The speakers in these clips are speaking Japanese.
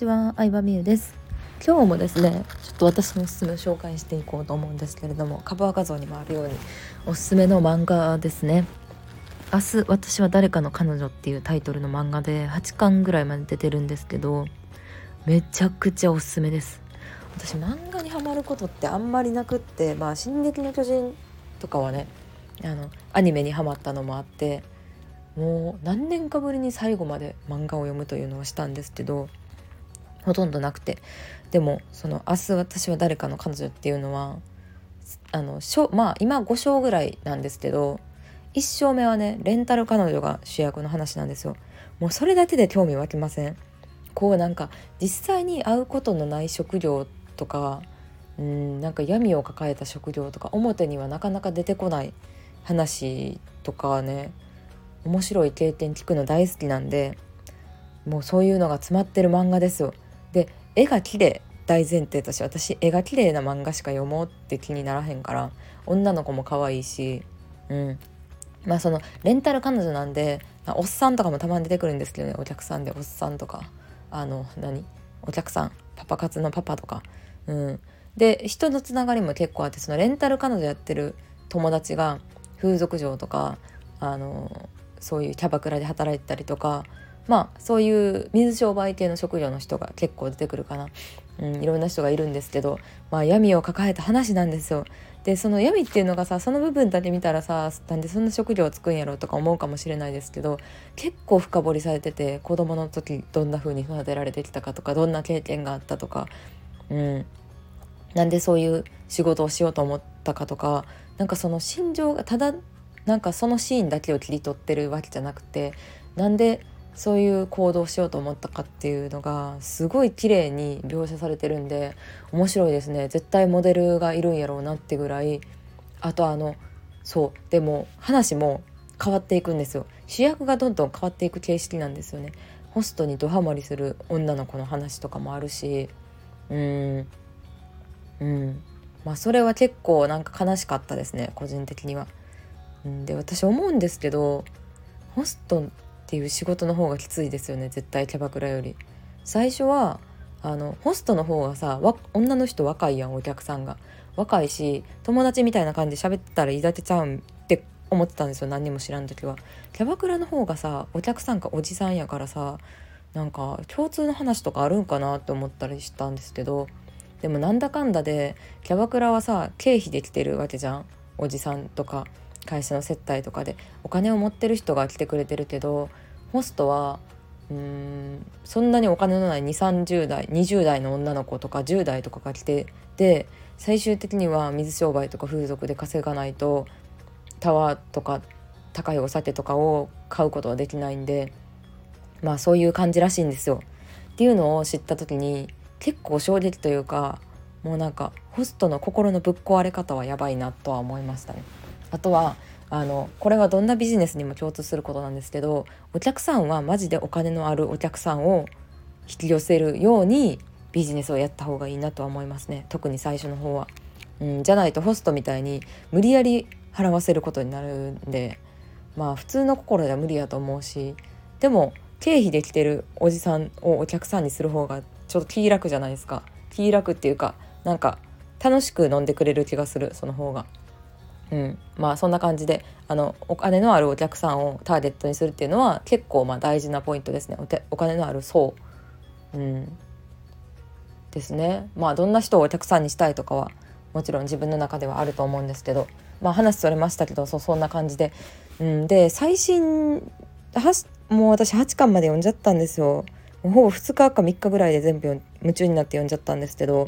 ちは、相葉美優です。今日もですねちょっと私のおすすめを紹介していこうと思うんですけれどもカバー画像にもあるようにおすすめの漫画ですね。明日私は誰かの彼女っていうタイトルの漫画で8巻ぐらいまで出てるんですけどめちゃくちゃおすすめです。私漫画にハマることってあんまりなくってまあ「進撃の巨人」とかはねあのアニメにハマったのもあってもう何年かぶりに最後まで漫画を読むというのをしたんですけどほとんどなくて。でもその「明日私は誰かの彼女」っていうのはあのまあ今5章ぐらいなんですけど1章目はねレンタル彼女が主役の話なんですよ。もうそれだけで興味湧きません。こうなんか実際に会うことのない職業とかうんなんか闇を抱えた職業とか表にはなかなか出てこない話とかね面白い経験聞くの大好きなんでもうそういうのが詰まってる漫画ですよ。で絵が綺麗。大前提として私絵が綺麗な漫画しか読もうって気にならへんから女の子も可愛いしうん。まあそのレンタル彼女なんでおっさんとかもたまに出てくるんですけどね。お客さんでおっさんとか。あの何？お客さん。パパ活のパパとか。うん。で人のつながりも結構あってそのレンタル彼女やってる友達が風俗嬢とかあのそういうキャバクラで働いてたりとかまあそういう水商売系の職業の人が結構出てくるかな、うん、いろんな人がいるんですけど、まあ、闇を抱えた話なんですよ。でその闇っていうのがさその部分だけ見たらさなんでそんな職業をつくんやろうとか思うかもしれないですけど結構深掘りされてて子供の時どんな風に育てられてきたかとかどんな経験があったとか、うん、なんでそういう仕事をしようと思ったかとかなんかその心情がただなんかそのシーンだけを切り取ってるわけじゃなくてなんでそういう行動しようと思ったかっていうのがすごい綺麗に描写されてるんで面白いですね。絶対モデルがいるんやろうなってぐらい。あとあのそうでも話も変わっていくんですよ。主役がどんどん変わっていく形式なんですよね。ホストにドハマりする女の子の話とかもあるし。うん。うん。まあそれは結構なんか悲しかったですね個人的には。で私思うんですけどホストっていう仕事の方がきついですよね絶対キャバクラより。最初はあのホストの方がさ女の人若いやんお客さんが。若いし友達みたいな感じで喋ってたらいざてちゃうんって思ってたんですよ何にも知らん時は。キャバクラの方がさお客さんかおじさんやからさなんか共通の話とかあるんかなって思ったりしたんですけどでもなんだかんだでキャバクラはさ経費できてるわけじゃんおじさんとか会社の接待とかでお金を持ってる人が来てくれてるけどホストはうーんそんなにお金のない2 3 0代20代の女の子とか10代とかが来てで最終的には水商売とか風俗で稼がないとタワーとか高いお酒とかを買うことはできないんでまあそういう感じらしいんですよ。っていうのを知った時に結構衝撃というかもうなんかホストの心のぶっ壊れ方はやばいなとは思いましたね。あとはあのこれはどんなビジネスにも共通することなんですけどお客さんはマジでお金のあるお客さんを引き寄せるようにビジネスをやった方がいいなとは思いますね。特に最初の方は、うん、じゃないとホストみたいに無理やり払わせることになるんで。まあ普通の心では無理やと思うし。でも経費できてるおじさんをお客さんにする方がちょっと気楽じゃないですか。気楽っていうかなんか楽しく飲んでくれる気がするその方が。うん、まあそんな感じであのお金のあるお客さんをターゲットにするっていうのは結構まあ大事なポイントですね。お金のある層、うん、ですね。まあどんな人をお客さんにしたいとかはもちろん自分の中ではあると思うんですけどまあ話それましたけどそんな感じで、うん、で最新もう私8巻まで読んじゃったんですよ。ほぼ2日か3日ぐらいで全部夢中になって読んじゃったんですけど。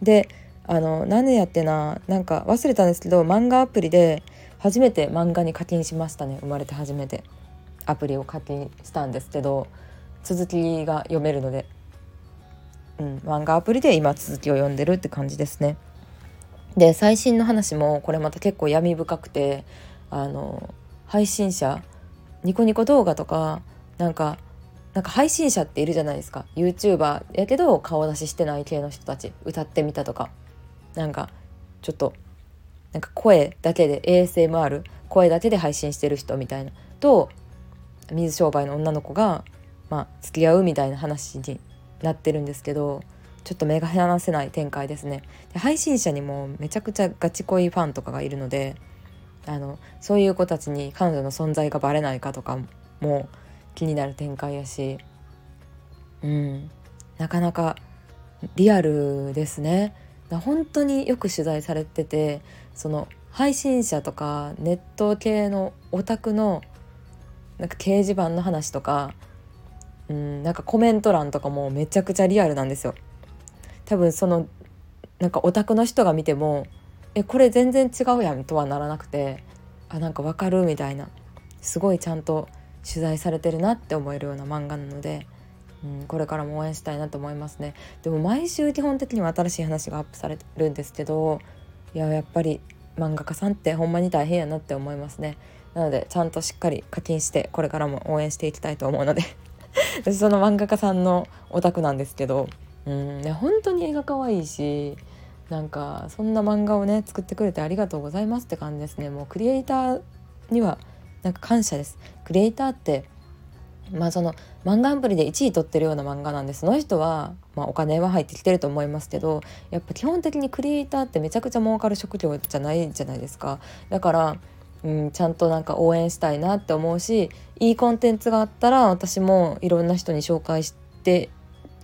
であの何年やってななんか忘れたんですけど漫画アプリで初めて漫画に課金しましたね。生まれて初めて。アプリを課金したんですけど続きが読めるので、うん、漫画アプリで今続きを読んでるって感じですね。で最新の話もこれまた結構闇深くてあの配信者ニコニコ動画とかなんかなんか配信者っているじゃないですか。YouTuber やけど顔出ししてない系の人たち歌ってみたとか。なんかちょっとなんか声だけで ASMR 声だけで配信してる人みたいなと水商売の女の子が、まあ、付き合うみたいな話になってるんですけどちょっと目が離せない展開ですね。で配信者にもめちゃくちゃガチ恋ファンとかがいるのであのそういう子たちに彼女の存在がバレないかとかも気になる展開やしうん。なかなかリアルですね。本当によく取材されててその配信者とかネット系のオタクのなんか掲示板の話とかうんなんかコメント欄とかもめちゃくちゃリアルなんですよ。多分そのなんかオタクの人が見ても「えこれ全然違うやん」とはならなくてあなんかわかるみたいなすごいちゃんと取材されてるなって思えるような漫画なので、うん、これからも応援したいなと思いますね。でも毎週基本的には新しい話がアップされるんですけどいややっぱり漫画家さんってほんまに大変やなって思いますね。なのでちゃんとしっかり課金してこれからも応援していきたいと思うので。私その漫画家さんのオタクなんですけどうんね本当に絵が可愛いしなんかそんな漫画をね作ってくれてありがとうございますって感じですね。もうクリエイターにはなんか感謝です。クリエイターってまあその漫画アプリで1位取ってるような漫画なんでその人は、まあ、お金は入ってきてると思いますけどやっぱ基本的にクリエイターってめちゃくちゃ儲かる職業じゃないじゃないですかだから、うん、ちゃんとなんか応援したいなって思うしいいコンテンツがあったら私もいろんな人に紹介して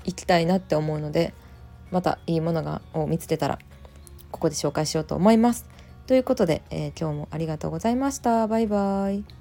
いきたいなって思うのでまたいいものがを見つけたらここで紹介しようと思います。ということで、えー、今日もありがとうございました。バイバイ。